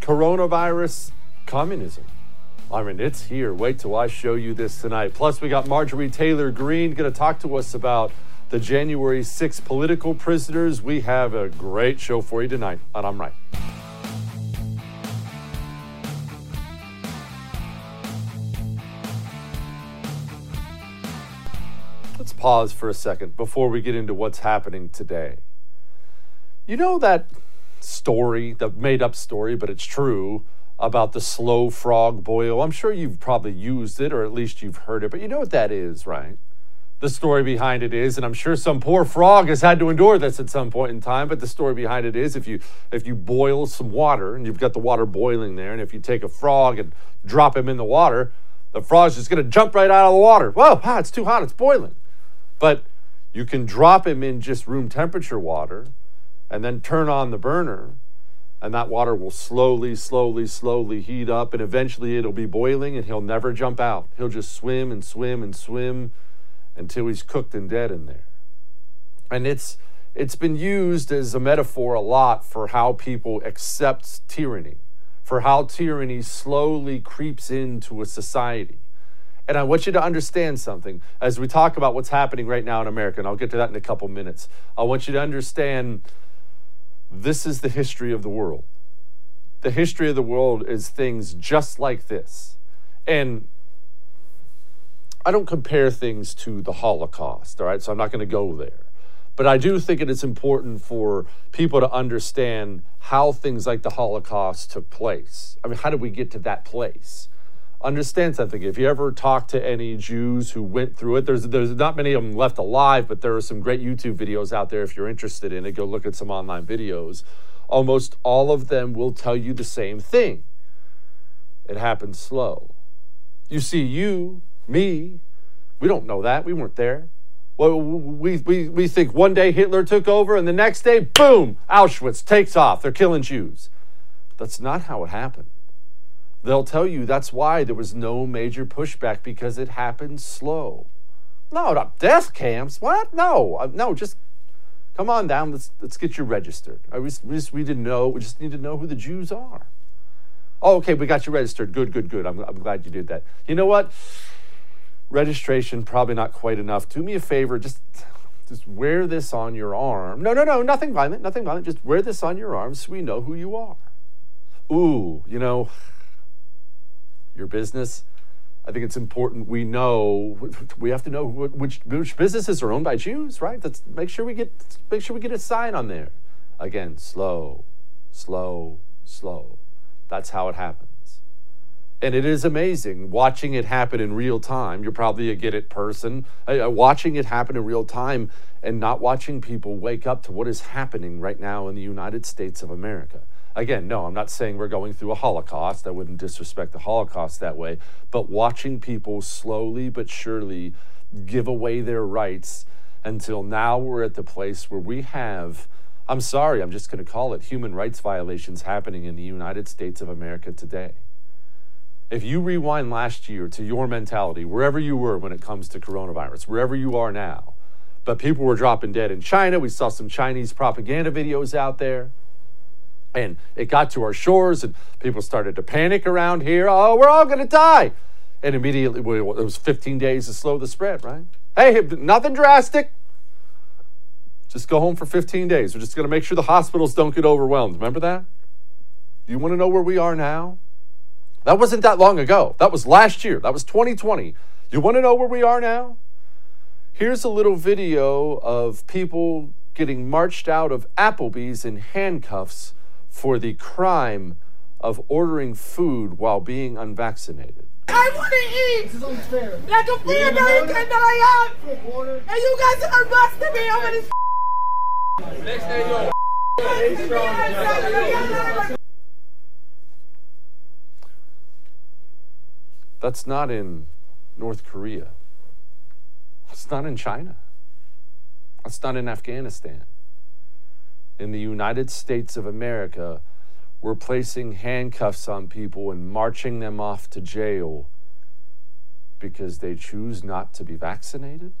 coronavirus communism. I mean, it's here. Wait till I show you this tonight. Plus, we got Marjorie Taylor Greene going to talk to us about the January 6 political prisoners. We have a great show for you tonight, and I'm right. Let's pause for a second before we get into what's happening today. You know that story, the made up story, but it's true about the slow frog boil? I'm sure you've probably used it or at least you've heard it, but you know what that is, right? The story behind it is, and I'm sure some poor frog has had to endure this at some point in time, but the story behind it is if you if you boil some water and you've got the water boiling there, and if you take a frog and drop him in the water, the frog's just gonna jump right out of the water. Whoa, ah, it's too hot, it's boiling. But you can drop him in just room temperature water and then turn on the burner and that water will slowly, slowly, slowly heat up, and eventually it'll be boiling, and he'll never jump out. He'll just swim and swim and swim until he's cooked and dead in there. And it's it's been used as a metaphor a lot for how people accept tyranny, for how tyranny slowly creeps into a society. And I want you to understand something as we talk about what's happening right now in America, and I'll get to that in a couple minutes. I want you to understand this is the history of the world. The history of the world is things just like this. And I don't compare things to the Holocaust, all right? So I'm not going to go there. But I do think it is important for people to understand how things like the Holocaust took place. I mean, how did we get to that place? Understand something. If you ever talk to any Jews who went through it, there's there's not many of them left alive, but there are some great YouTube videos out there if you're interested in it. Go look at some online videos. Almost all of them will tell you the same thing. It happened slow. You see, you me, we don't know that. We weren't there. Well, we, we, we think one day Hitler took over and the next day, boom, Auschwitz takes off. They're killing Jews. That's not how it happened. They'll tell you that's why there was no major pushback because it happened slow. No, not death camps. What? No, uh, no, just come on down. Let's, let's get you registered. I we just, we didn't know. We just need to know who the Jews are. Oh, okay, we got you registered. Good, good, good. I'm, I'm glad you did that. You know what? registration probably not quite enough. Do me a favor, just just wear this on your arm. No, no, no, nothing violent, nothing violent. Just wear this on your arm so we know who you are. Ooh, you know, your business. I think it's important we know we have to know which which businesses are owned by Jews, right? Let's make sure we get make sure we get a sign on there. Again, slow, slow, slow. That's how it happens. And it is amazing watching it happen in real time. You're probably a get it person. Watching it happen in real time and not watching people wake up to what is happening right now in the United States of America. Again, no, I'm not saying we're going through a Holocaust. I wouldn't disrespect the Holocaust that way. But watching people slowly but surely give away their rights until now we're at the place where we have, I'm sorry, I'm just going to call it human rights violations happening in the United States of America today. If you rewind last year to your mentality, wherever you were when it comes to coronavirus, wherever you are now, but people were dropping dead in China. We saw some Chinese propaganda videos out there. And it got to our shores, and people started to panic around here. Oh, we're all going to die. And immediately, it was 15 days to slow the spread, right? Hey, nothing drastic. Just go home for 15 days. We're just going to make sure the hospitals don't get overwhelmed. Remember that? You want to know where we are now? That wasn't that long ago. That was last year. That was 2020. You want to know where we are now? Here's a little video of people getting marched out of Applebee's in handcuffs for the crime of ordering food while being unvaccinated. I want to eat like a free American that I uh, am, and you guys are busting me over this. Next day, That's not in North Korea. That's not in China. That's not in Afghanistan. In the United States of America, we're placing handcuffs on people and marching them off to jail because they choose not to be vaccinated?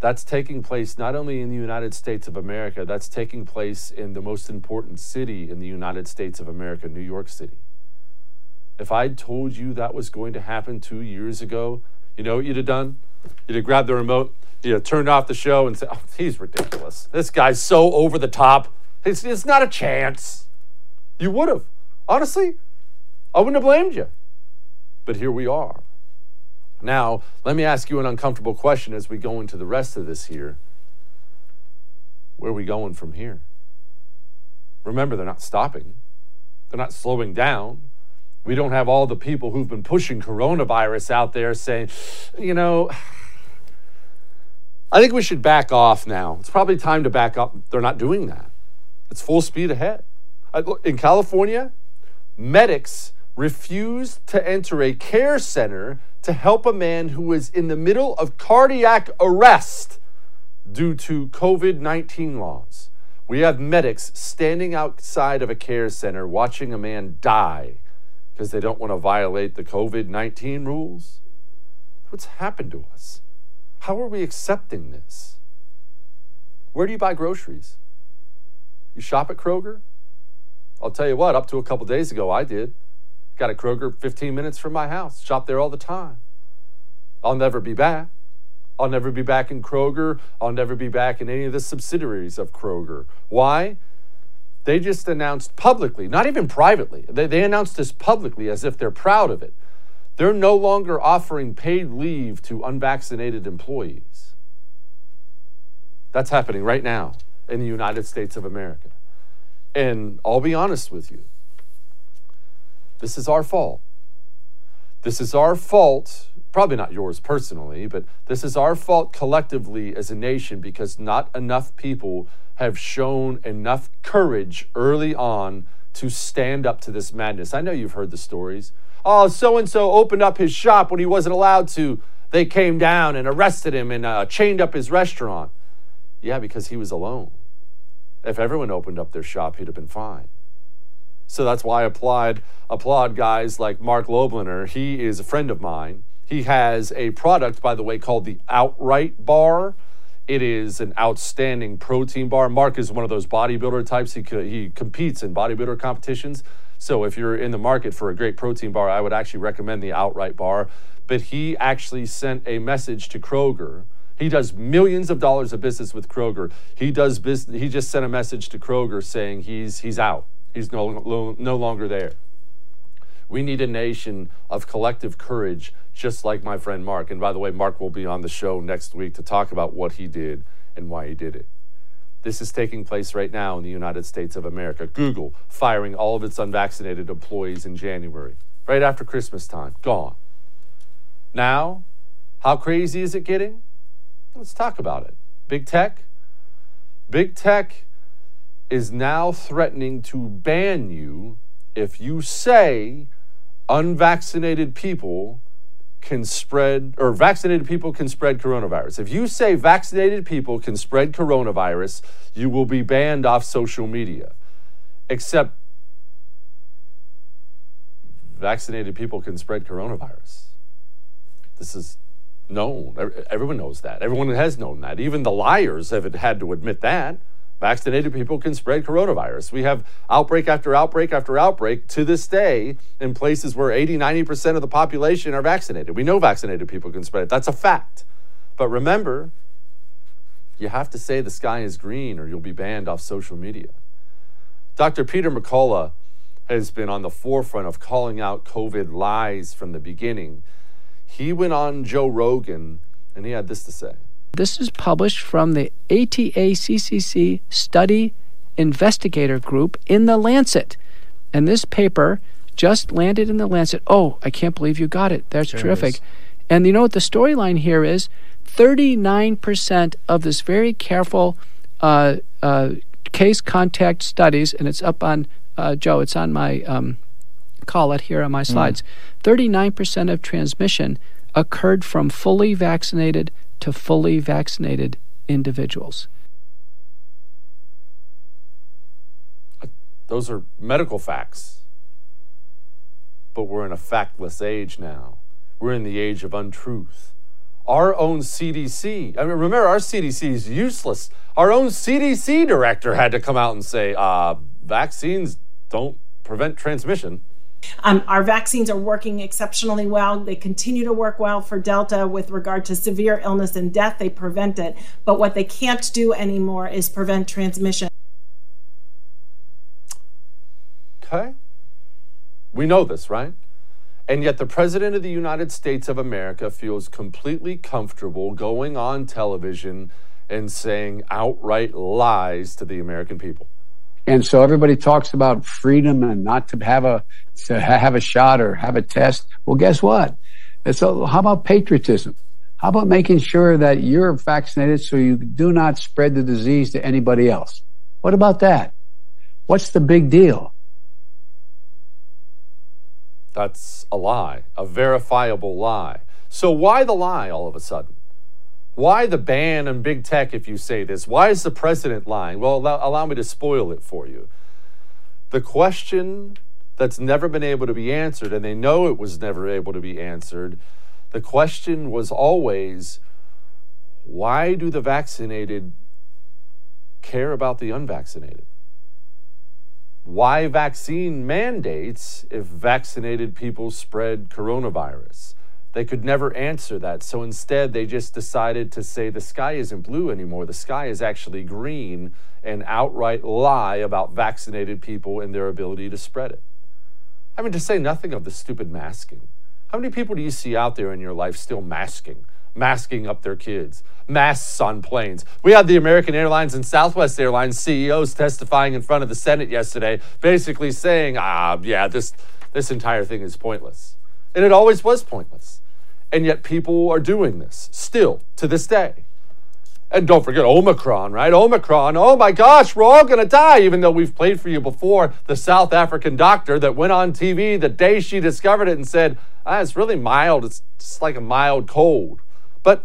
That's taking place not only in the United States of America, that's taking place in the most important city in the United States of America, New York City. If I'd told you that was going to happen two years ago, you know what you'd have done? You'd have grabbed the remote, you'd have turned off the show and said, oh, he's ridiculous. This guy's so over the top. It's, it's not a chance. You would have. Honestly, I wouldn't have blamed you. But here we are. Now, let me ask you an uncomfortable question as we go into the rest of this here. Where are we going from here? Remember, they're not stopping, they're not slowing down. We don't have all the people who've been pushing coronavirus out there saying, you know, I think we should back off now. It's probably time to back up. They're not doing that. It's full speed ahead. In California, medics refused to enter a care center to help a man who was in the middle of cardiac arrest due to COVID 19 laws. We have medics standing outside of a care center watching a man die because they don't want to violate the COVID 19 rules. What's happened to us? How are we accepting this? Where do you buy groceries? You shop at Kroger? I'll tell you what, up to a couple days ago, I did. Got a Kroger 15 minutes from my house. Shop there all the time. I'll never be back. I'll never be back in Kroger. I'll never be back in any of the subsidiaries of Kroger. Why? They just announced publicly, not even privately, they, they announced this publicly as if they're proud of it. They're no longer offering paid leave to unvaccinated employees. That's happening right now in the United States of America. And I'll be honest with you this is our fault. This is our fault, probably not yours personally, but this is our fault collectively as a nation because not enough people have shown enough courage early on to stand up to this madness. I know you've heard the stories. Oh, so and so opened up his shop when he wasn't allowed to. They came down and arrested him and uh, chained up his restaurant. Yeah, because he was alone. If everyone opened up their shop, he'd have been fine. So that's why I applied, applaud guys like Marc Lobliner. He is a friend of mine. He has a product, by the way, called the Outright Bar. It is an outstanding protein bar. Mark is one of those bodybuilder types. He, he competes in bodybuilder competitions. So if you're in the market for a great protein bar, I would actually recommend the Outright Bar. But he actually sent a message to Kroger. He does millions of dollars of business with Kroger. He does business. He just sent a message to Kroger saying he's he's out. He's no, no longer there. We need a nation of collective courage, just like my friend Mark. And by the way, Mark will be on the show next week to talk about what he did and why he did it. This is taking place right now in the United States of America. Hmm. Google firing all of its unvaccinated employees in January, right after Christmas time. Gone. Now, how crazy is it getting? Let's talk about it. Big tech. Big tech is now threatening to ban you if you say unvaccinated people can spread, or vaccinated people can spread coronavirus. If you say vaccinated people can spread coronavirus, you will be banned off social media. Except vaccinated people can spread coronavirus. This is known. Everyone knows that. Everyone has known that. Even the liars have had to admit that. Vaccinated people can spread coronavirus. We have outbreak after outbreak after outbreak to this day in places where 80, 90% of the population are vaccinated. We know vaccinated people can spread it. That's a fact. But remember, you have to say the sky is green or you'll be banned off social media. Dr. Peter McCullough has been on the forefront of calling out COVID lies from the beginning. He went on Joe Rogan and he had this to say. This is published from the ATACCC Study Investigator Group in The Lancet. And this paper just landed in The Lancet. Oh, I can't believe you got it. That's there terrific. and you know what the storyline here is? 39% of this very careful uh, uh, case contact studies, and it's up on, uh, Joe, it's on my um, call it here on my hmm. slides. Mm. 39% of transmission occurred from fully vaccinated to fully vaccinated individuals. Those are medical facts. But we're in a factless age now. We're in the age of untruth. our own CDC. I mean, remember, our CDC is useless. Our own CDC director had to come out and say, uh, vaccines don't prevent transmission. Um, our vaccines are working exceptionally well. They continue to work well for Delta with regard to severe illness and death. They prevent it. But what they can't do anymore is prevent transmission. Okay. We know this, right? And yet, the President of the United States of America feels completely comfortable going on television and saying outright lies to the American people. And so everybody talks about freedom and not to have a to have a shot or have a test. Well, guess what? So how about patriotism? How about making sure that you're vaccinated so you do not spread the disease to anybody else? What about that? What's the big deal? That's a lie, a verifiable lie. So why the lie all of a sudden? Why the ban on big tech if you say this? Why is the president lying? Well, allow, allow me to spoil it for you. The question that's never been able to be answered, and they know it was never able to be answered, the question was always why do the vaccinated care about the unvaccinated? why vaccine mandates if vaccinated people spread coronavirus? They could never answer that. So instead, they just decided to say the sky isn't blue anymore. The sky is actually green and outright lie about vaccinated people and their ability to spread it. I mean, to say nothing of the stupid masking. How many people do you see out there in your life still masking? masking up their kids, masks on planes. We had the American Airlines and Southwest Airlines CEOs testifying in front of the Senate yesterday, basically saying, ah, yeah, this, this entire thing is pointless. And it always was pointless. And yet people are doing this still to this day. And don't forget Omicron, right? Omicron. Oh my gosh, we're all going to die, even though we've played for you before the South African doctor that went on TV the day she discovered it and said, ah, it's really mild. It's just like a mild cold. But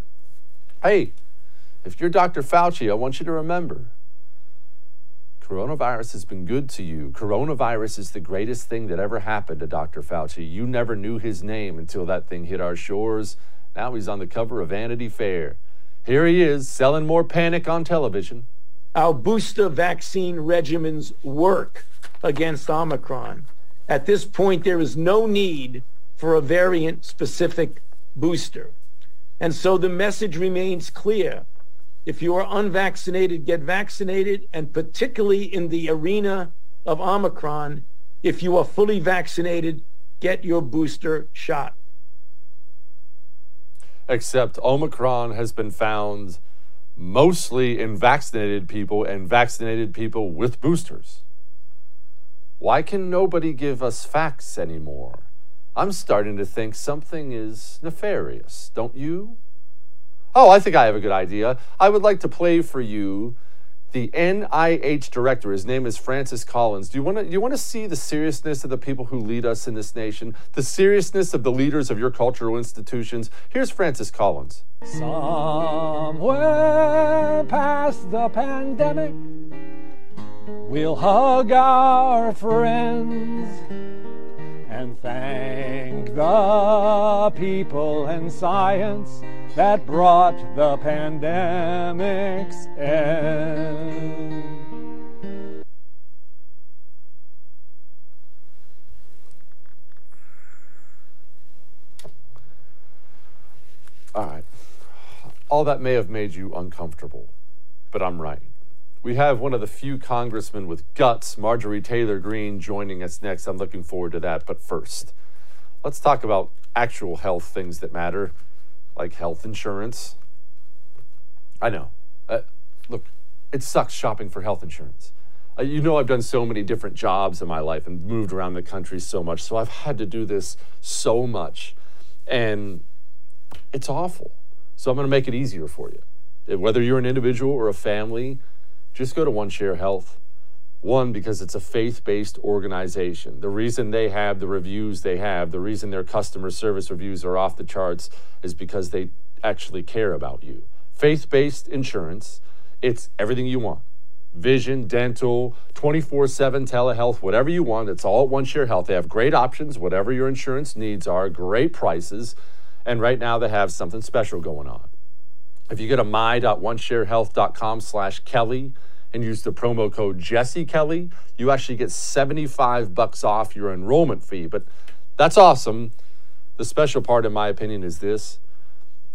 hey, if you're Dr. Fauci, I want you to remember coronavirus has been good to you. Coronavirus is the greatest thing that ever happened to Dr. Fauci. You never knew his name until that thing hit our shores. Now he's on the cover of Vanity Fair. Here he is, selling more panic on television. Our booster vaccine regimens work against Omicron. At this point, there is no need for a variant specific booster. And so the message remains clear. If you are unvaccinated, get vaccinated, and particularly in the arena of Omicron, if you are fully vaccinated, get your booster shot. Except Omicron has been found mostly in vaccinated people and vaccinated people with boosters. Why can nobody give us facts anymore? I'm starting to think something is nefarious, don't you? Oh, I think I have a good idea. I would like to play for you the NIH director. His name is Francis Collins. Do you want to you want to see the seriousness of the people who lead us in this nation? The seriousness of the leaders of your cultural institutions? Here's Francis Collins. Somewhere past the pandemic, we'll hug our friends and thank the people and science that brought the pandemic's end. All right. All that may have made you uncomfortable, but I'm right. We have one of the few congressmen with guts, Marjorie Taylor Greene, joining us next. I'm looking forward to that. But first, let's talk about actual health things that matter, like health insurance. I know. Uh, look, it sucks shopping for health insurance. Uh, you know, I've done so many different jobs in my life and moved around the country so much, so I've had to do this so much. And it's awful. So I'm going to make it easier for you. Whether you're an individual or a family, just go to One Share Health. One, because it's a faith based organization. The reason they have the reviews they have, the reason their customer service reviews are off the charts is because they actually care about you. Faith based insurance, it's everything you want vision, dental, 24 7 telehealth, whatever you want. It's all at One Share Health. They have great options, whatever your insurance needs are, great prices. And right now they have something special going on. If you go to my.onesharehealth.com slash Kelly and use the promo code Jesse Kelly, you actually get 75 bucks off your enrollment fee. But that's awesome. The special part, in my opinion, is this.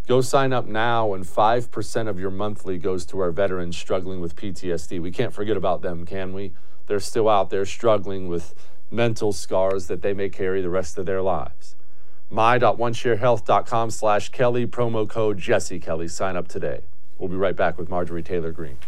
Go sign up now, and 5% of your monthly goes to our veterans struggling with PTSD. We can't forget about them, can we? They're still out there struggling with mental scars that they may carry the rest of their lives. My.onesharehealth.com slash Kelly, promo code Jesse Kelly. Sign up today. We'll be right back with Marjorie Taylor Greene.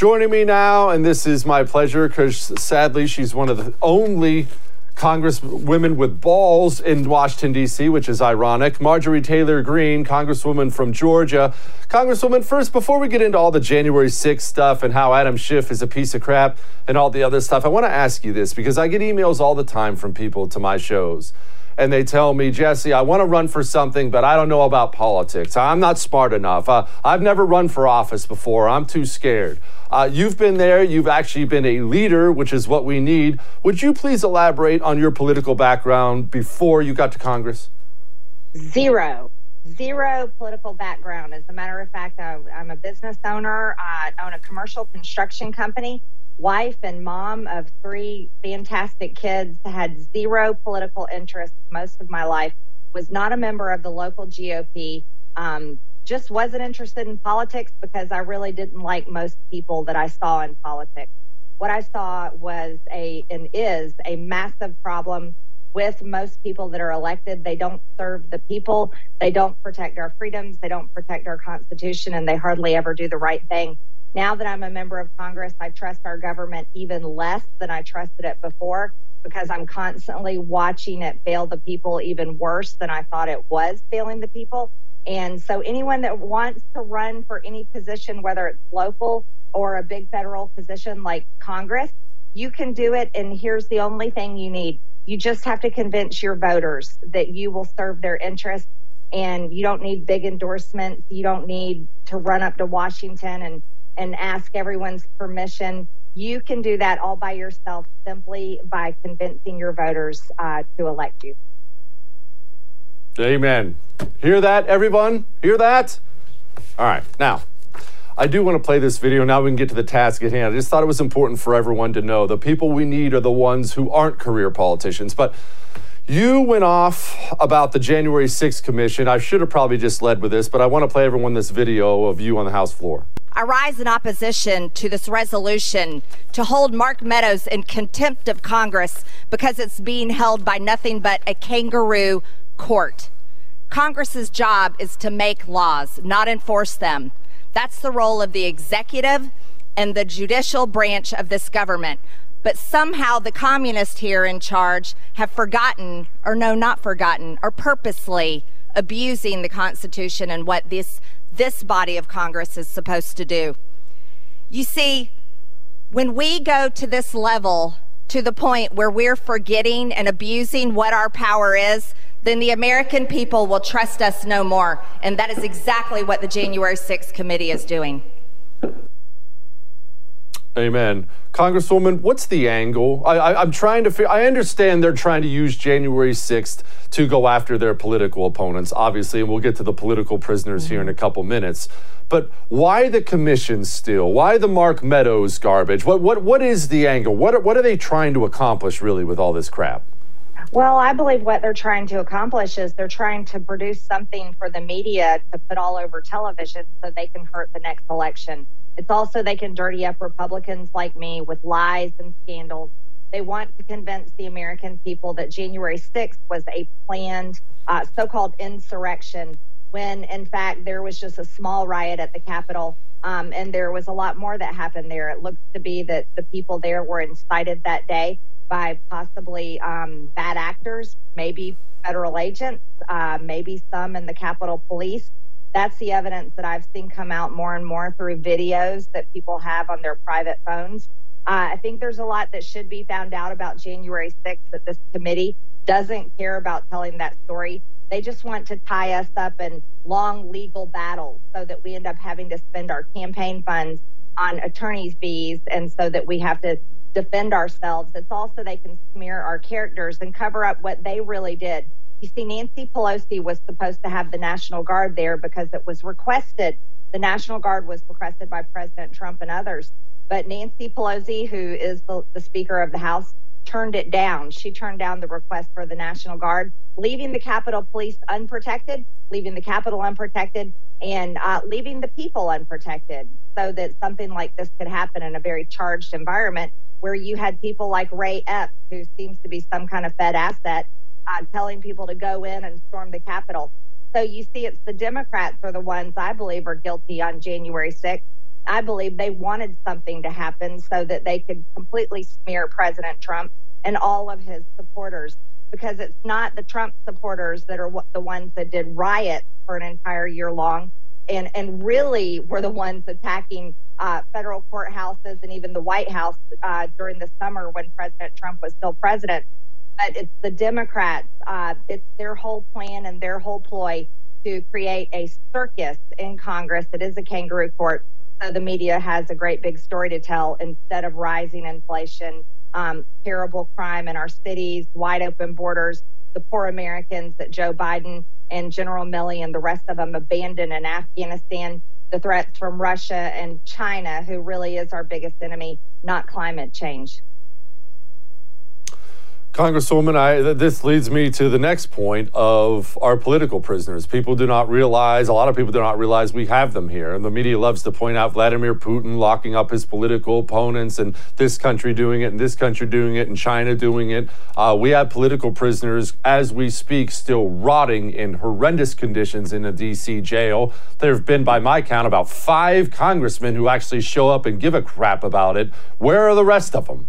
Joining me now, and this is my pleasure because sadly she's one of the only Congresswomen with balls in Washington, D.C., which is ironic. Marjorie Taylor Greene, Congresswoman from Georgia. Congresswoman, first, before we get into all the January 6th stuff and how Adam Schiff is a piece of crap and all the other stuff, I want to ask you this because I get emails all the time from people to my shows and they tell me, Jesse, I want to run for something, but I don't know about politics. I'm not smart enough. Uh, I've never run for office before. I'm too scared. Uh, you've been there. You've actually been a leader, which is what we need. Would you please elaborate on your political background before you got to Congress? Zero. Zero political background. As a matter of fact, I'm a business owner. I own a commercial construction company wife and mom of three fantastic kids, had zero political interest most of my life, was not a member of the local GOP, um, just wasn't interested in politics because I really didn't like most people that I saw in politics. What I saw was a and is a massive problem with most people that are elected. They don't serve the people, they don't protect our freedoms, they don't protect our Constitution, and they hardly ever do the right thing. Now that I'm a member of Congress, I trust our government even less than I trusted it before because I'm constantly watching it fail the people even worse than I thought it was failing the people. And so, anyone that wants to run for any position, whether it's local or a big federal position like Congress, you can do it. And here's the only thing you need you just have to convince your voters that you will serve their interests. And you don't need big endorsements. You don't need to run up to Washington and and ask everyone's permission. You can do that all by yourself simply by convincing your voters uh, to elect you. Amen. Hear that, everyone? Hear that? All right. Now, I do want to play this video. Now we can get to the task at hand. I just thought it was important for everyone to know the people we need are the ones who aren't career politicians. But you went off about the January 6th commission. I should have probably just led with this, but I want to play everyone this video of you on the House floor. I rise in opposition to this resolution to hold Mark Meadows in contempt of Congress because it's being held by nothing but a kangaroo court. Congress's job is to make laws, not enforce them. That's the role of the executive and the judicial branch of this government. But somehow the communists here in charge have forgotten, or no, not forgotten, are purposely abusing the Constitution and what this this body of Congress is supposed to do. You see, when we go to this level, to the point where we're forgetting and abusing what our power is, then the American people will trust us no more. And that is exactly what the January 6th committee is doing. Amen. Congresswoman, what's the angle? I, am trying to. I understand they're trying to use January 6th to go after their political opponents, obviously, and we'll get to the political prisoners mm-hmm. here in a couple minutes. But why the commission still? Why the Mark Meadows garbage? What what what is the angle? What are, what are they trying to accomplish really with all this crap? Well, I believe what they're trying to accomplish is they're trying to produce something for the media to put all over television so they can hurt the next election. It's also they can dirty up Republicans like me with lies and scandals. They want to convince the American people that January 6th was a planned uh, so called insurrection, when in fact there was just a small riot at the Capitol. Um, and there was a lot more that happened there. It looks to be that the people there were incited that day by possibly um, bad actors, maybe federal agents, uh, maybe some in the Capitol Police that's the evidence that I've seen come out more and more through videos that people have on their private phones. Uh, I think there's a lot that should be found out about January 6th that this committee doesn't care about telling that story. They just want to tie us up in long legal battles so that we end up having to spend our campaign funds on attorney's fees and so that we have to defend ourselves. It's also they can smear our characters and cover up what they really did. You see, Nancy Pelosi was supposed to have the National Guard there because it was requested. The National Guard was requested by President Trump and others. But Nancy Pelosi, who is the, the Speaker of the House, turned it down. She turned down the request for the National Guard, leaving the Capitol Police unprotected, leaving the Capitol unprotected, and uh, leaving the people unprotected so that something like this could happen in a very charged environment where you had people like Ray Epps, who seems to be some kind of Fed asset, uh, telling people to go in and storm the Capitol. So you see, it's the Democrats are the ones I believe are guilty on January 6th. I believe they wanted something to happen so that they could completely smear President Trump and all of his supporters because it's not the Trump supporters that are the ones that did riots for an entire year long and, and really were the ones attacking uh, federal courthouses and even the White House uh, during the summer when President Trump was still president. But it's the Democrats, uh, it's their whole plan and their whole ploy to create a circus in Congress. It is a kangaroo court. So the media has a great big story to tell instead of rising inflation, um, terrible crime in our cities, wide open borders, the poor Americans that Joe Biden and General Milley and the rest of them abandoned in Afghanistan, the threats from Russia and China, who really is our biggest enemy, not climate change. Congresswoman, I, this leads me to the next point of our political prisoners. People do not realize, a lot of people do not realize we have them here. And the media loves to point out Vladimir Putin locking up his political opponents and this country doing it and this country doing it and China doing it. Uh, we have political prisoners, as we speak, still rotting in horrendous conditions in a D.C. jail. There have been, by my count, about five congressmen who actually show up and give a crap about it. Where are the rest of them?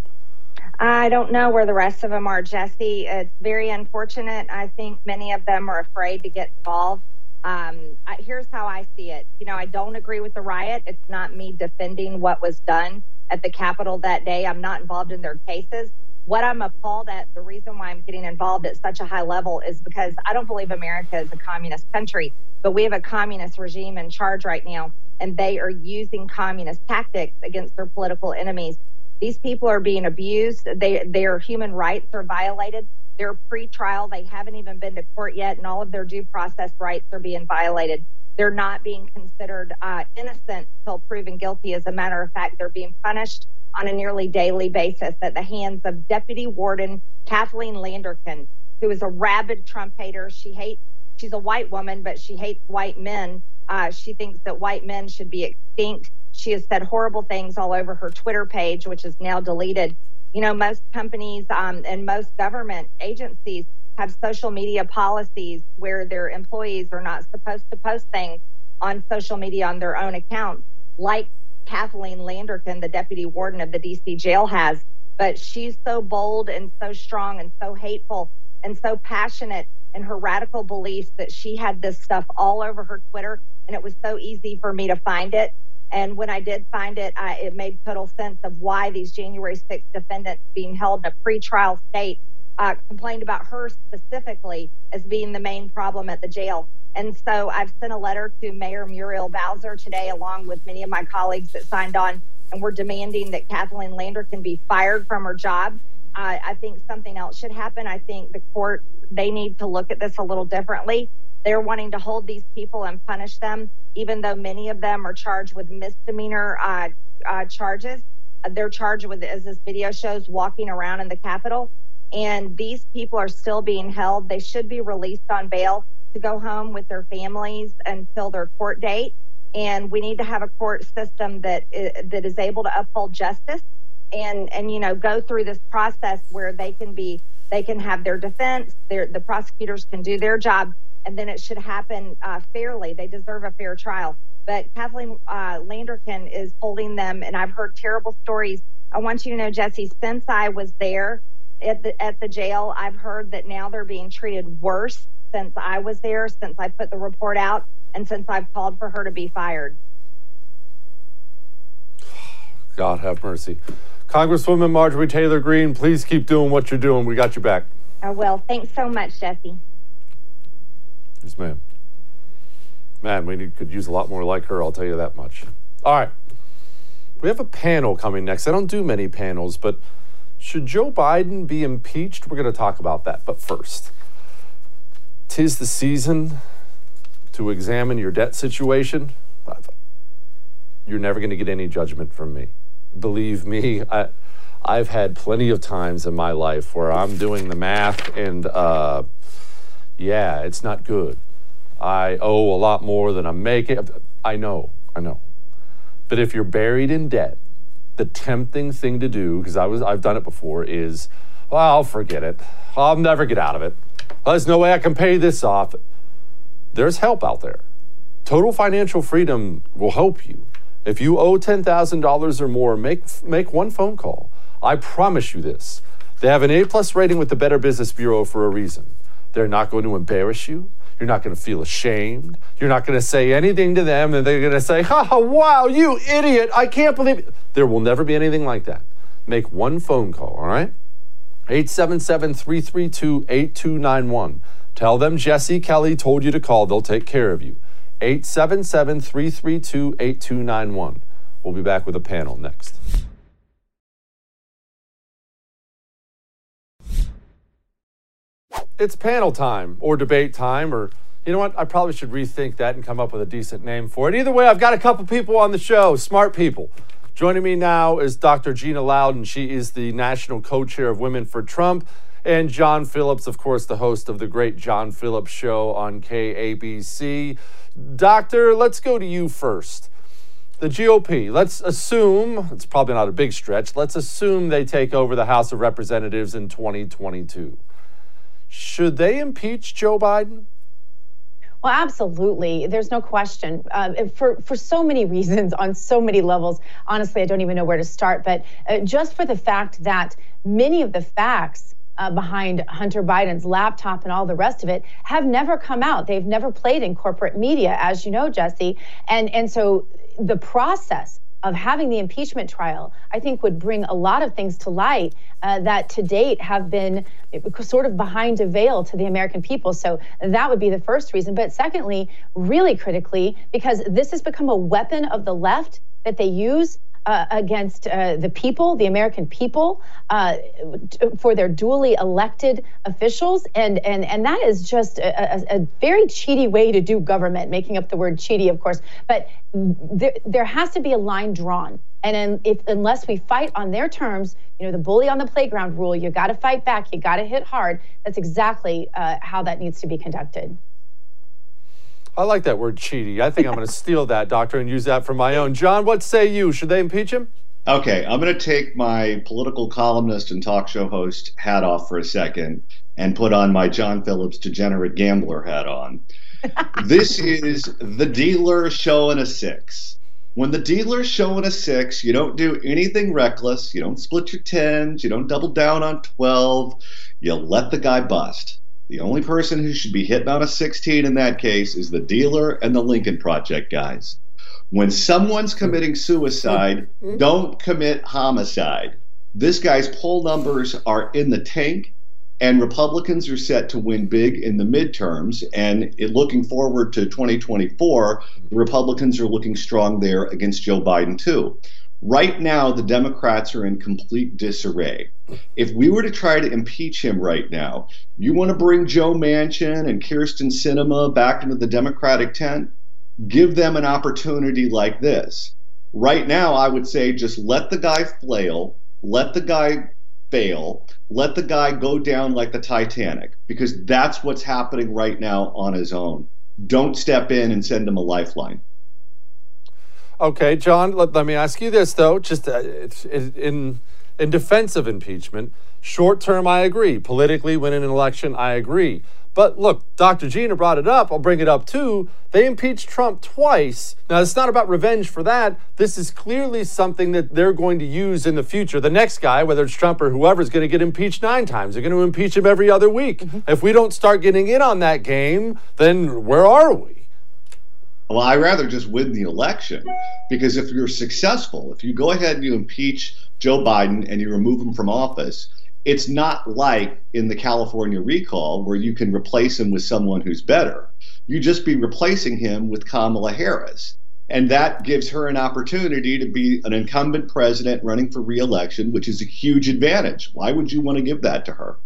I don't know where the rest of them are, Jesse. It's very unfortunate. I think many of them are afraid to get involved. Um, I, here's how I see it. You know, I don't agree with the riot. It's not me defending what was done at the Capitol that day. I'm not involved in their cases. What I'm appalled at, the reason why I'm getting involved at such a high level is because I don't believe America is a communist country, but we have a communist regime in charge right now, and they are using communist tactics against their political enemies these people are being abused. They, their human rights are violated. They're pre-trial. They haven't even been to court yet, and all of their due process rights are being violated. They're not being considered uh, innocent until proven guilty. As a matter of fact, they're being punished on a nearly daily basis at the hands of Deputy Warden Kathleen Landerkin, who is a rabid Trump hater. She hates. She's a white woman, but she hates white men. Uh, she thinks that white men should be extinct. She has said horrible things all over her Twitter page, which is now deleted. You know, most companies um, and most government agencies have social media policies where their employees are not supposed to post things on social media on their own accounts, like Kathleen Landerkin, the deputy warden of the DC jail, has. But she's so bold and so strong and so hateful and so passionate in her radical beliefs that she had this stuff all over her Twitter, and it was so easy for me to find it. And when I did find it, I, it made total sense of why these January 6 defendants being held in a pretrial state uh, complained about her specifically as being the main problem at the jail. And so I've sent a letter to Mayor Muriel Bowser today, along with many of my colleagues that signed on, and we're demanding that Kathleen Landerkin be fired from her job. Uh, I think something else should happen. I think the court, they need to look at this a little differently. They're wanting to hold these people and punish them, even though many of them are charged with misdemeanor uh, uh, charges. Uh, they're charged with, as this video shows, walking around in the Capitol. And these people are still being held. They should be released on bail to go home with their families until their court date. And we need to have a court system that is, that is able to uphold justice and and you know go through this process where they can be they can have their defense. The prosecutors can do their job and then it should happen uh, fairly. They deserve a fair trial. But Kathleen uh, Landerkin is holding them, and I've heard terrible stories. I want you to know, Jesse, since I was there at the at the jail, I've heard that now they're being treated worse since I was there, since I put the report out, and since I've called for her to be fired. God have mercy. Congresswoman Marjorie Taylor Greene, please keep doing what you're doing. We got your back. I will. Thanks so much, Jesse. Yes, ma'am. Man, we need, could use a lot more like her, I'll tell you that much. All right. We have a panel coming next. I don't do many panels, but should Joe Biden be impeached? We're going to talk about that. But first, tis the season to examine your debt situation. You're never going to get any judgment from me. Believe me, I, I've had plenty of times in my life where I'm doing the math and, uh, yeah, it's not good. I owe a lot more than I'm making. I know, I know. But if you're buried in debt, the tempting thing to do, because I was I've done it before, is, well, I'll forget it. I'll never get out of it. There's no way I can pay this off. There's help out there. Total financial freedom will help you. If you owe $10,000 or more, make, make one phone call. I promise you this. They have an A plus rating with the Better Business Bureau for a reason. They're not going to embarrass you. You're not going to feel ashamed. You're not going to say anything to them and they're going to say, ha, ha, wow, you idiot. I can't believe it. There will never be anything like that. Make one phone call, all right? 877 332 8291. Tell them Jesse Kelly told you to call. They'll take care of you. 877 332 8291. We'll be back with a panel next. It's panel time or debate time or you know what? I probably should rethink that and come up with a decent name for it. Either way, I've got a couple people on the show, smart people. Joining me now is Dr. Gina Loudon. She is the national co chair of Women for Trump. And John Phillips, of course, the host of the great John Phillips Show on KABC. Doctor, let's go to you first. The GOP, let's assume, it's probably not a big stretch, let's assume they take over the House of Representatives in 2022. Should they impeach Joe Biden? Well, absolutely. There's no question. Uh, for for so many reasons, on so many levels. Honestly, I don't even know where to start. But uh, just for the fact that many of the facts uh, behind Hunter Biden's laptop and all the rest of it have never come out. They've never played in corporate media, as you know, Jesse. And and so the process of having the impeachment trial, I think would bring a lot of things to light uh, that to date have been sort of behind a veil to the American people. So that would be the first reason. But secondly, really critically, because this has become a weapon of the left that they use uh, against uh, the people, the American people, uh, for their duly elected officials, and and and that is just a, a, a, very cheaty way to do government. Making up the word cheaty, of course, but there, there has to be a line drawn. And if unless we fight on their terms, you know, the bully on the playground rule, you got to fight back, you got to hit hard. That's exactly uh, how that needs to be conducted. I like that word cheaty. I think I'm going to steal that, Doctor, and use that for my own. John, what say you? Should they impeach him? Okay, I'm going to take my political columnist and talk show host hat off for a second and put on my John Phillips degenerate gambler hat on. this is the dealer showing a six. When the dealer's showing a six, you don't do anything reckless. You don't split your tens. You don't double down on 12. You let the guy bust. The only person who should be hitting on a 16 in that case is the dealer and the Lincoln Project guys. When someone's committing suicide, mm-hmm. don't commit homicide. This guy's poll numbers are in the tank, and Republicans are set to win big in the midterms. And it, looking forward to 2024, the Republicans are looking strong there against Joe Biden, too. Right now, the Democrats are in complete disarray. If we were to try to impeach him right now, you want to bring Joe Manchin and Kyrsten Sinema back into the Democratic tent? Give them an opportunity like this. Right now, I would say just let the guy flail, let the guy fail, let the guy go down like the Titanic, because that's what's happening right now on his own. Don't step in and send him a lifeline. Okay, John, let, let me ask you this, though, just uh, in, in defense of impeachment. Short term, I agree. Politically, winning an election, I agree. But look, Dr. Gina brought it up. I'll bring it up too. They impeached Trump twice. Now, it's not about revenge for that. This is clearly something that they're going to use in the future. The next guy, whether it's Trump or whoever, is going to get impeached nine times. They're going to impeach him every other week. Mm-hmm. If we don't start getting in on that game, then where are we? Well, I rather just win the election because if you're successful, if you go ahead and you impeach Joe Biden and you remove him from office, it's not like in the California recall where you can replace him with someone who's better. You just be replacing him with Kamala Harris. And that gives her an opportunity to be an incumbent president running for reelection, which is a huge advantage. Why would you want to give that to her?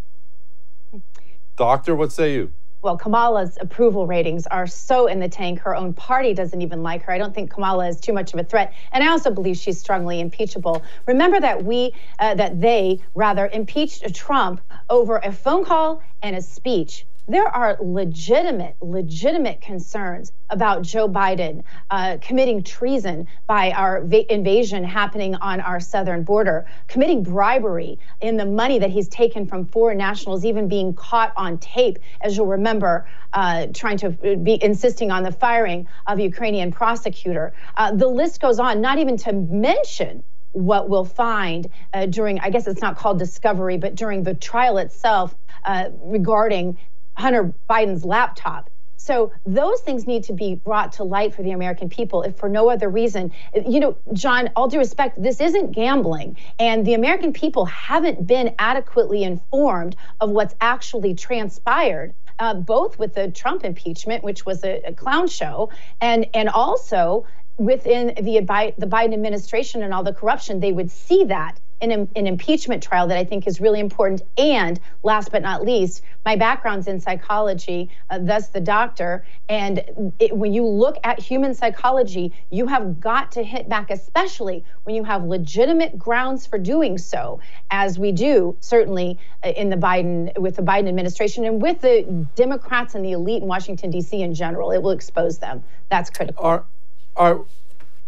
Doctor, what say you? Well, Kamala's approval ratings are so in the tank. Her own party doesn't even like her. I don't think Kamala is too much of a threat, and I also believe she's strongly impeachable. Remember that we, uh, that they rather impeached Trump over a phone call and a speech there are legitimate, legitimate concerns about Joe Biden uh, committing treason by our va- invasion happening on our southern border, committing bribery in the money that he's taken from foreign nationals, even being caught on tape, as you'll remember, uh, trying to be insisting on the firing of Ukrainian prosecutor. Uh, the list goes on, not even to mention what we'll find uh, during, I guess it's not called discovery, but during the trial itself uh, regarding Hunter Biden's laptop. So those things need to be brought to light for the American people, if for no other reason. You know, John, all due respect, this isn't gambling, and the American people haven't been adequately informed of what's actually transpired. Uh, both with the Trump impeachment, which was a, a clown show, and and also within the the Biden administration and all the corruption, they would see that an, an impeachment trial that I think is really important. And last but not least, my background's in psychology, uh, thus the doctor. And it, when you look at human psychology, you have got to hit back, especially when you have legitimate grounds for doing so, as we do certainly uh, in the Biden with the Biden administration and with the Democrats and the elite in Washington D.C. in general. It will expose them. That's critical. Are, are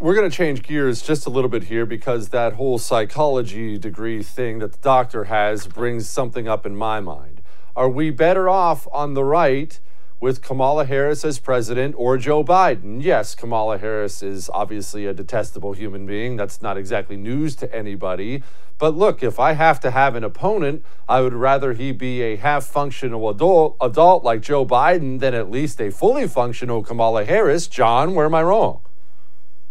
we're going to change gears just a little bit here because that whole psychology degree thing that the doctor has brings something up in my mind. Are we better off on the right with Kamala Harris as president or Joe Biden? Yes, Kamala Harris is obviously a detestable human being. That's not exactly news to anybody. But look, if I have to have an opponent, I would rather he be a half functional adult, adult like Joe Biden than at least a fully functional Kamala Harris. John, where am I wrong?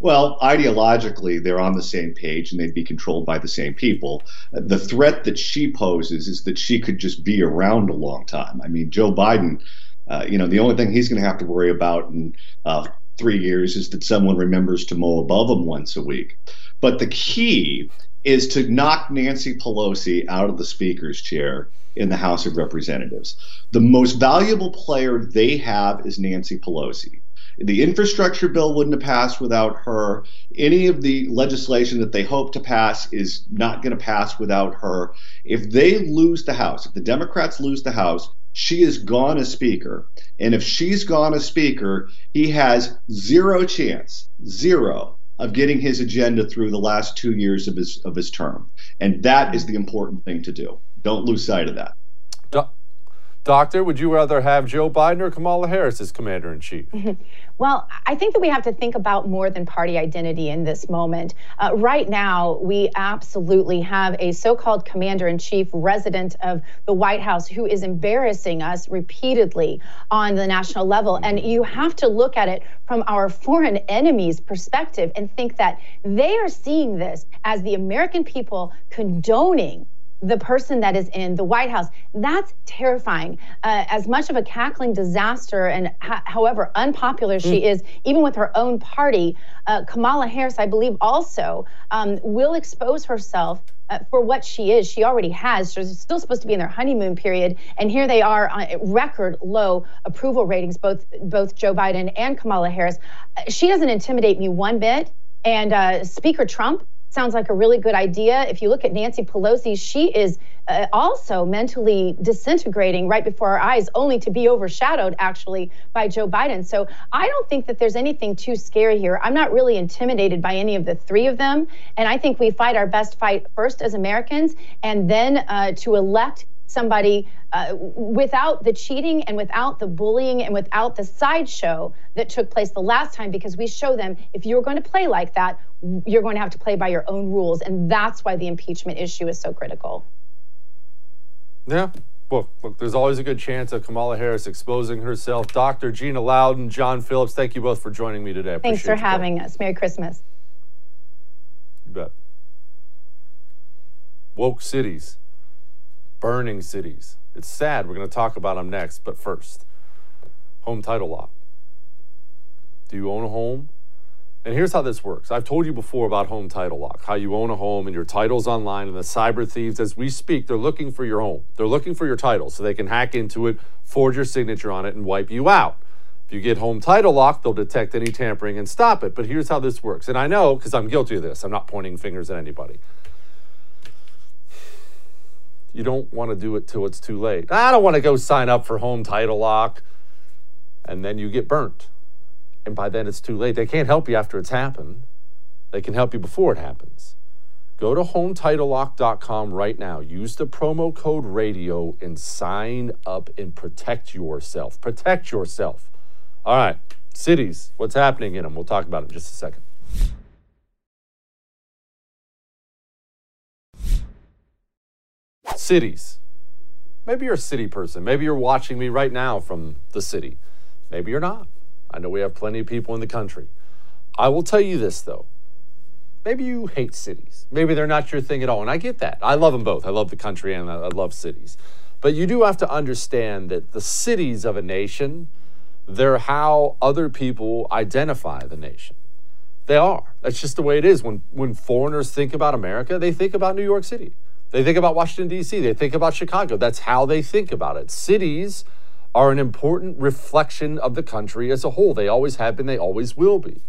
Well, ideologically, they're on the same page and they'd be controlled by the same people. The threat that she poses is that she could just be around a long time. I mean, Joe Biden, uh, you know, the only thing he's going to have to worry about in uh, three years is that someone remembers to mow above him once a week. But the key is to knock Nancy Pelosi out of the speaker's chair in the House of Representatives. The most valuable player they have is Nancy Pelosi. The infrastructure bill wouldn't have passed without her. Any of the legislation that they hope to pass is not going to pass without her. If they lose the House, if the Democrats lose the House, she is gone as Speaker. And if she's gone as Speaker, he has zero chance, zero, of getting his agenda through the last two years of his of his term. And that is the important thing to do. Don't lose sight of that. Doctor, would you rather have Joe Biden or Kamala Harris as commander in chief? Well, I think that we have to think about more than party identity in this moment. Uh, right now, we absolutely have a so called commander in chief resident of the White House who is embarrassing us repeatedly on the national level. And you have to look at it from our foreign enemies' perspective and think that they are seeing this as the American people condoning the person that is in the White House. That's terrifying. Uh, as much of a cackling disaster, and ha- however unpopular she mm. is, even with her own party, uh, Kamala Harris, I believe, also um, will expose herself. Uh, for what she is, she already has. She's still supposed to be in their honeymoon period, and here they are on record low approval ratings. Both both Joe Biden and Kamala Harris. Uh, she doesn't intimidate me one bit. And uh, Speaker Trump, sounds like a really good idea. If you look at Nancy Pelosi, she is uh, also mentally disintegrating right before our eyes, only to be overshadowed actually by Joe Biden. So I don't think that there's anything too scary here. I'm not really intimidated by any of the three of them. And I think we fight our best fight first as Americans and then uh, to elect somebody uh, without the cheating and without the bullying and without the sideshow that took place the last time, because we show them if you're going to play like that, you're going to have to play by your own rules. And that's why the impeachment issue is so critical. Yeah. Well, look, there's always a good chance of Kamala Harris exposing herself. Dr. Gina Loudon, John Phillips, thank you both for joining me today. Thanks for having us. Merry Christmas. You bet. Woke cities, burning cities. It's sad. We're going to talk about them next. But first, home title lock. Do you own a home? And here's how this works. I've told you before about home title lock, how you own a home and your title's online, and the cyber thieves, as we speak, they're looking for your home. They're looking for your title so they can hack into it, forge your signature on it, and wipe you out. If you get home title lock, they'll detect any tampering and stop it. But here's how this works. And I know because I'm guilty of this, I'm not pointing fingers at anybody. You don't want to do it till it's too late. I don't want to go sign up for home title lock. And then you get burnt and by then it's too late. They can't help you after it's happened. They can help you before it happens. Go to hometitlelock.com right now. Use the promo code radio and sign up and protect yourself. Protect yourself. All right, cities, what's happening in them? We'll talk about it in just a second. Cities. Maybe you're a city person. Maybe you're watching me right now from the city. Maybe you're not. I know we have plenty of people in the country. I will tell you this, though. Maybe you hate cities. Maybe they're not your thing at all. And I get that. I love them both. I love the country and I love cities. But you do have to understand that the cities of a nation, they're how other people identify the nation. They are. That's just the way it is. When, when foreigners think about America, they think about New York City. They think about Washington, D.C., they think about Chicago. That's how they think about it. Cities are an important reflection of the country as a whole. They always have been, they always will be.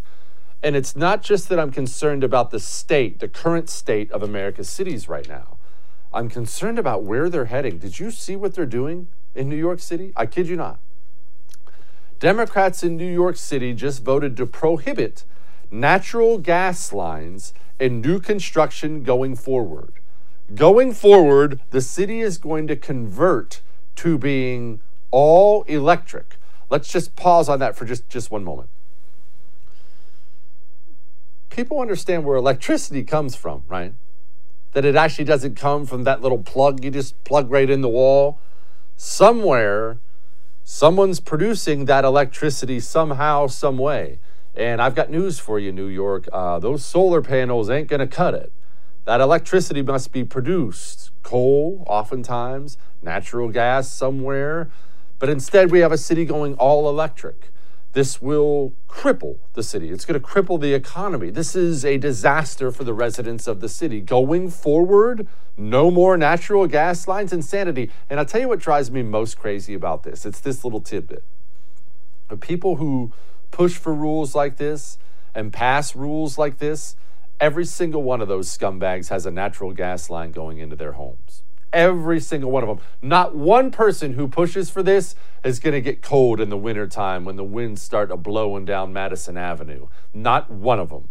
And it's not just that I'm concerned about the state, the current state of America's cities right now. I'm concerned about where they're heading. Did you see what they're doing in New York City? I kid you not. Democrats in New York City just voted to prohibit natural gas lines and new construction going forward. Going forward, the city is going to convert to being all electric. Let's just pause on that for just, just one moment. People understand where electricity comes from, right? That it actually doesn't come from that little plug you just plug right in the wall. Somewhere, someone's producing that electricity somehow, some way. And I've got news for you, New York. Uh, those solar panels ain't going to cut it. That electricity must be produced. Coal, oftentimes, natural gas somewhere. But instead, we have a city going all electric. This will cripple the city. It's going to cripple the economy. This is a disaster for the residents of the city. Going forward, no more natural gas lines, insanity. And I'll tell you what drives me most crazy about this it's this little tidbit. The people who push for rules like this and pass rules like this, every single one of those scumbags has a natural gas line going into their homes. Every single one of them. Not one person who pushes for this is going to get cold in the wintertime when the winds start a blowing down Madison Avenue. Not one of them.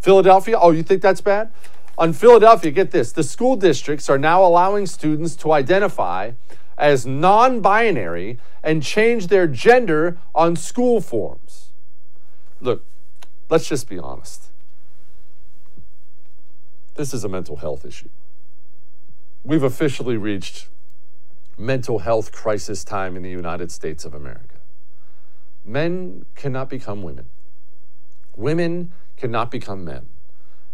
Philadelphia, oh, you think that's bad? On Philadelphia, get this the school districts are now allowing students to identify as non binary and change their gender on school forms. Look, let's just be honest. This is a mental health issue we've officially reached mental health crisis time in the United States of America. Men cannot become women, women cannot become men.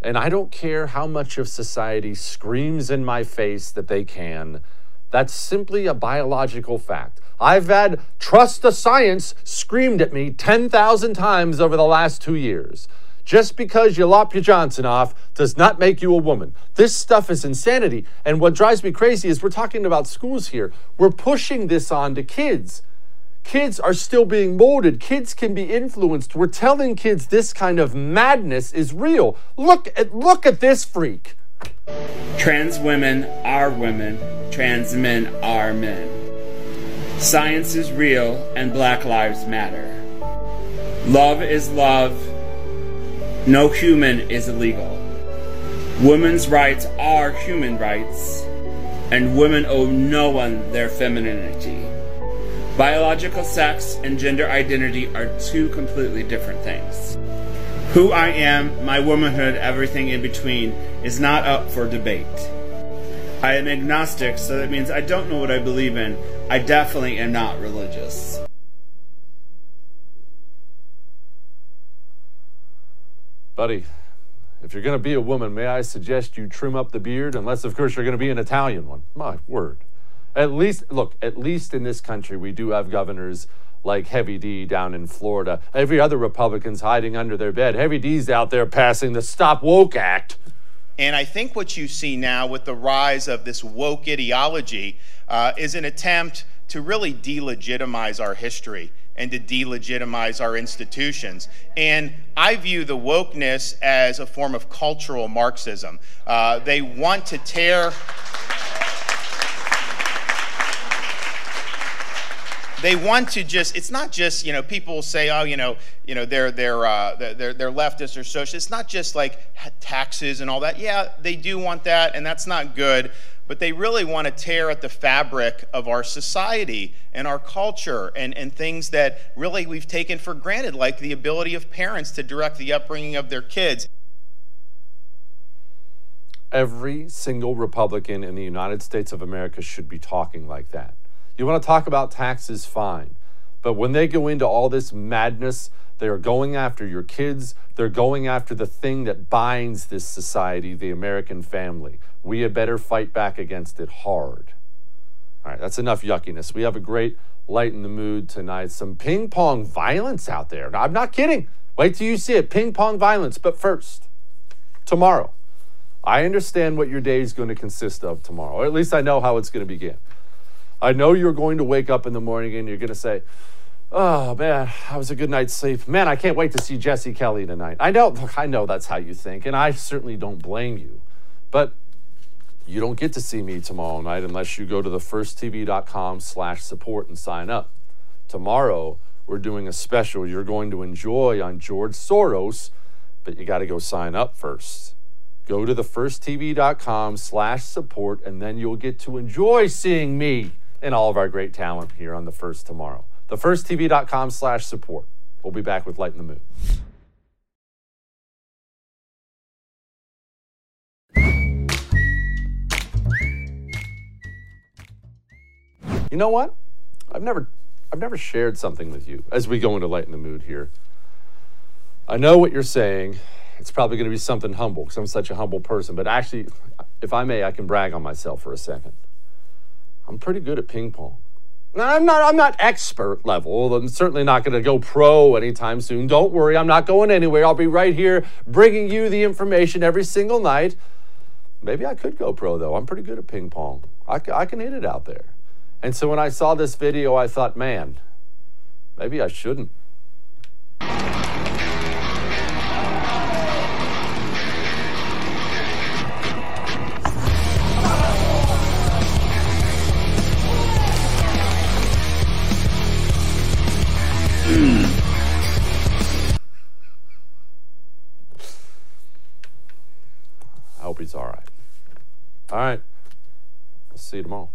And I don't care how much of society screams in my face that they can. That's simply a biological fact. I've had trust the science screamed at me 10,000 times over the last two years. Just because you lop your Johnson off does not make you a woman. This stuff is insanity. And what drives me crazy is we're talking about schools here. We're pushing this on to kids. Kids are still being molded. Kids can be influenced. We're telling kids this kind of madness is real. Look at look at this freak. Trans women are women. Trans men are men. Science is real and Black Lives Matter. Love is love no human is illegal. Women's rights are human rights, and women owe no one their femininity. Biological sex and gender identity are two completely different things. Who I am, my womanhood, everything in between, is not up for debate. I am agnostic, so that means I don't know what I believe in. I definitely am not religious. Buddy, if you're going to be a woman, may I suggest you trim up the beard, unless, of course, you're going to be an Italian one. My word. At least, look, at least in this country, we do have governors like Heavy D down in Florida. Every other Republican's hiding under their bed. Heavy D's out there passing the Stop Woke Act. And I think what you see now with the rise of this woke ideology uh, is an attempt to really delegitimize our history and to delegitimize our institutions. And I view the wokeness as a form of cultural Marxism. Uh, they want to tear. they want to just it's not just you know people say oh you know you know they're they're uh, they're, they're leftists or socialists it's not just like taxes and all that yeah they do want that and that's not good but they really want to tear at the fabric of our society and our culture and, and things that really we've taken for granted, like the ability of parents to direct the upbringing of their kids. Every single Republican in the United States of America should be talking like that. You want to talk about taxes, fine. But when they go into all this madness, they are going after your kids. They're going after the thing that binds this society, the American family. We had better fight back against it hard. All right, that's enough yuckiness. We have a great light in the mood tonight. Some ping pong violence out there. Now, I'm not kidding. Wait till you see it. Ping pong violence. But first, tomorrow, I understand what your day is going to consist of tomorrow, or at least I know how it's going to begin. I know you're going to wake up in the morning and you're going to say, Oh man, that was a good night's sleep. Man, I can't wait to see Jesse Kelly tonight. I know, look, I know that's how you think, and I certainly don't blame you. But you don't get to see me tomorrow night unless you go to thefirsttv.com slash support and sign up. Tomorrow, we're doing a special you're going to enjoy on George Soros, but you got to go sign up first. Go to thefirsttv.com slash support, and then you'll get to enjoy seeing me and all of our great talent here on The First tomorrow thefirsttv.com slash support. We'll be back with Lighten the Mood. You know what? I've never I've never shared something with you as we go into Lighten the Mood here. I know what you're saying. It's probably going to be something humble because I'm such a humble person. But actually, if I may, I can brag on myself for a second. I'm pretty good at ping pong. I'm not I'm not expert level. I'm certainly not going to go pro anytime soon. Don't worry, I'm not going anywhere. I'll be right here bringing you the information every single night. Maybe I could go pro though. I'm pretty good at ping pong. I, I can hit it out there. And so when I saw this video, I thought, man, maybe I shouldn't. All right. I'll see you tomorrow.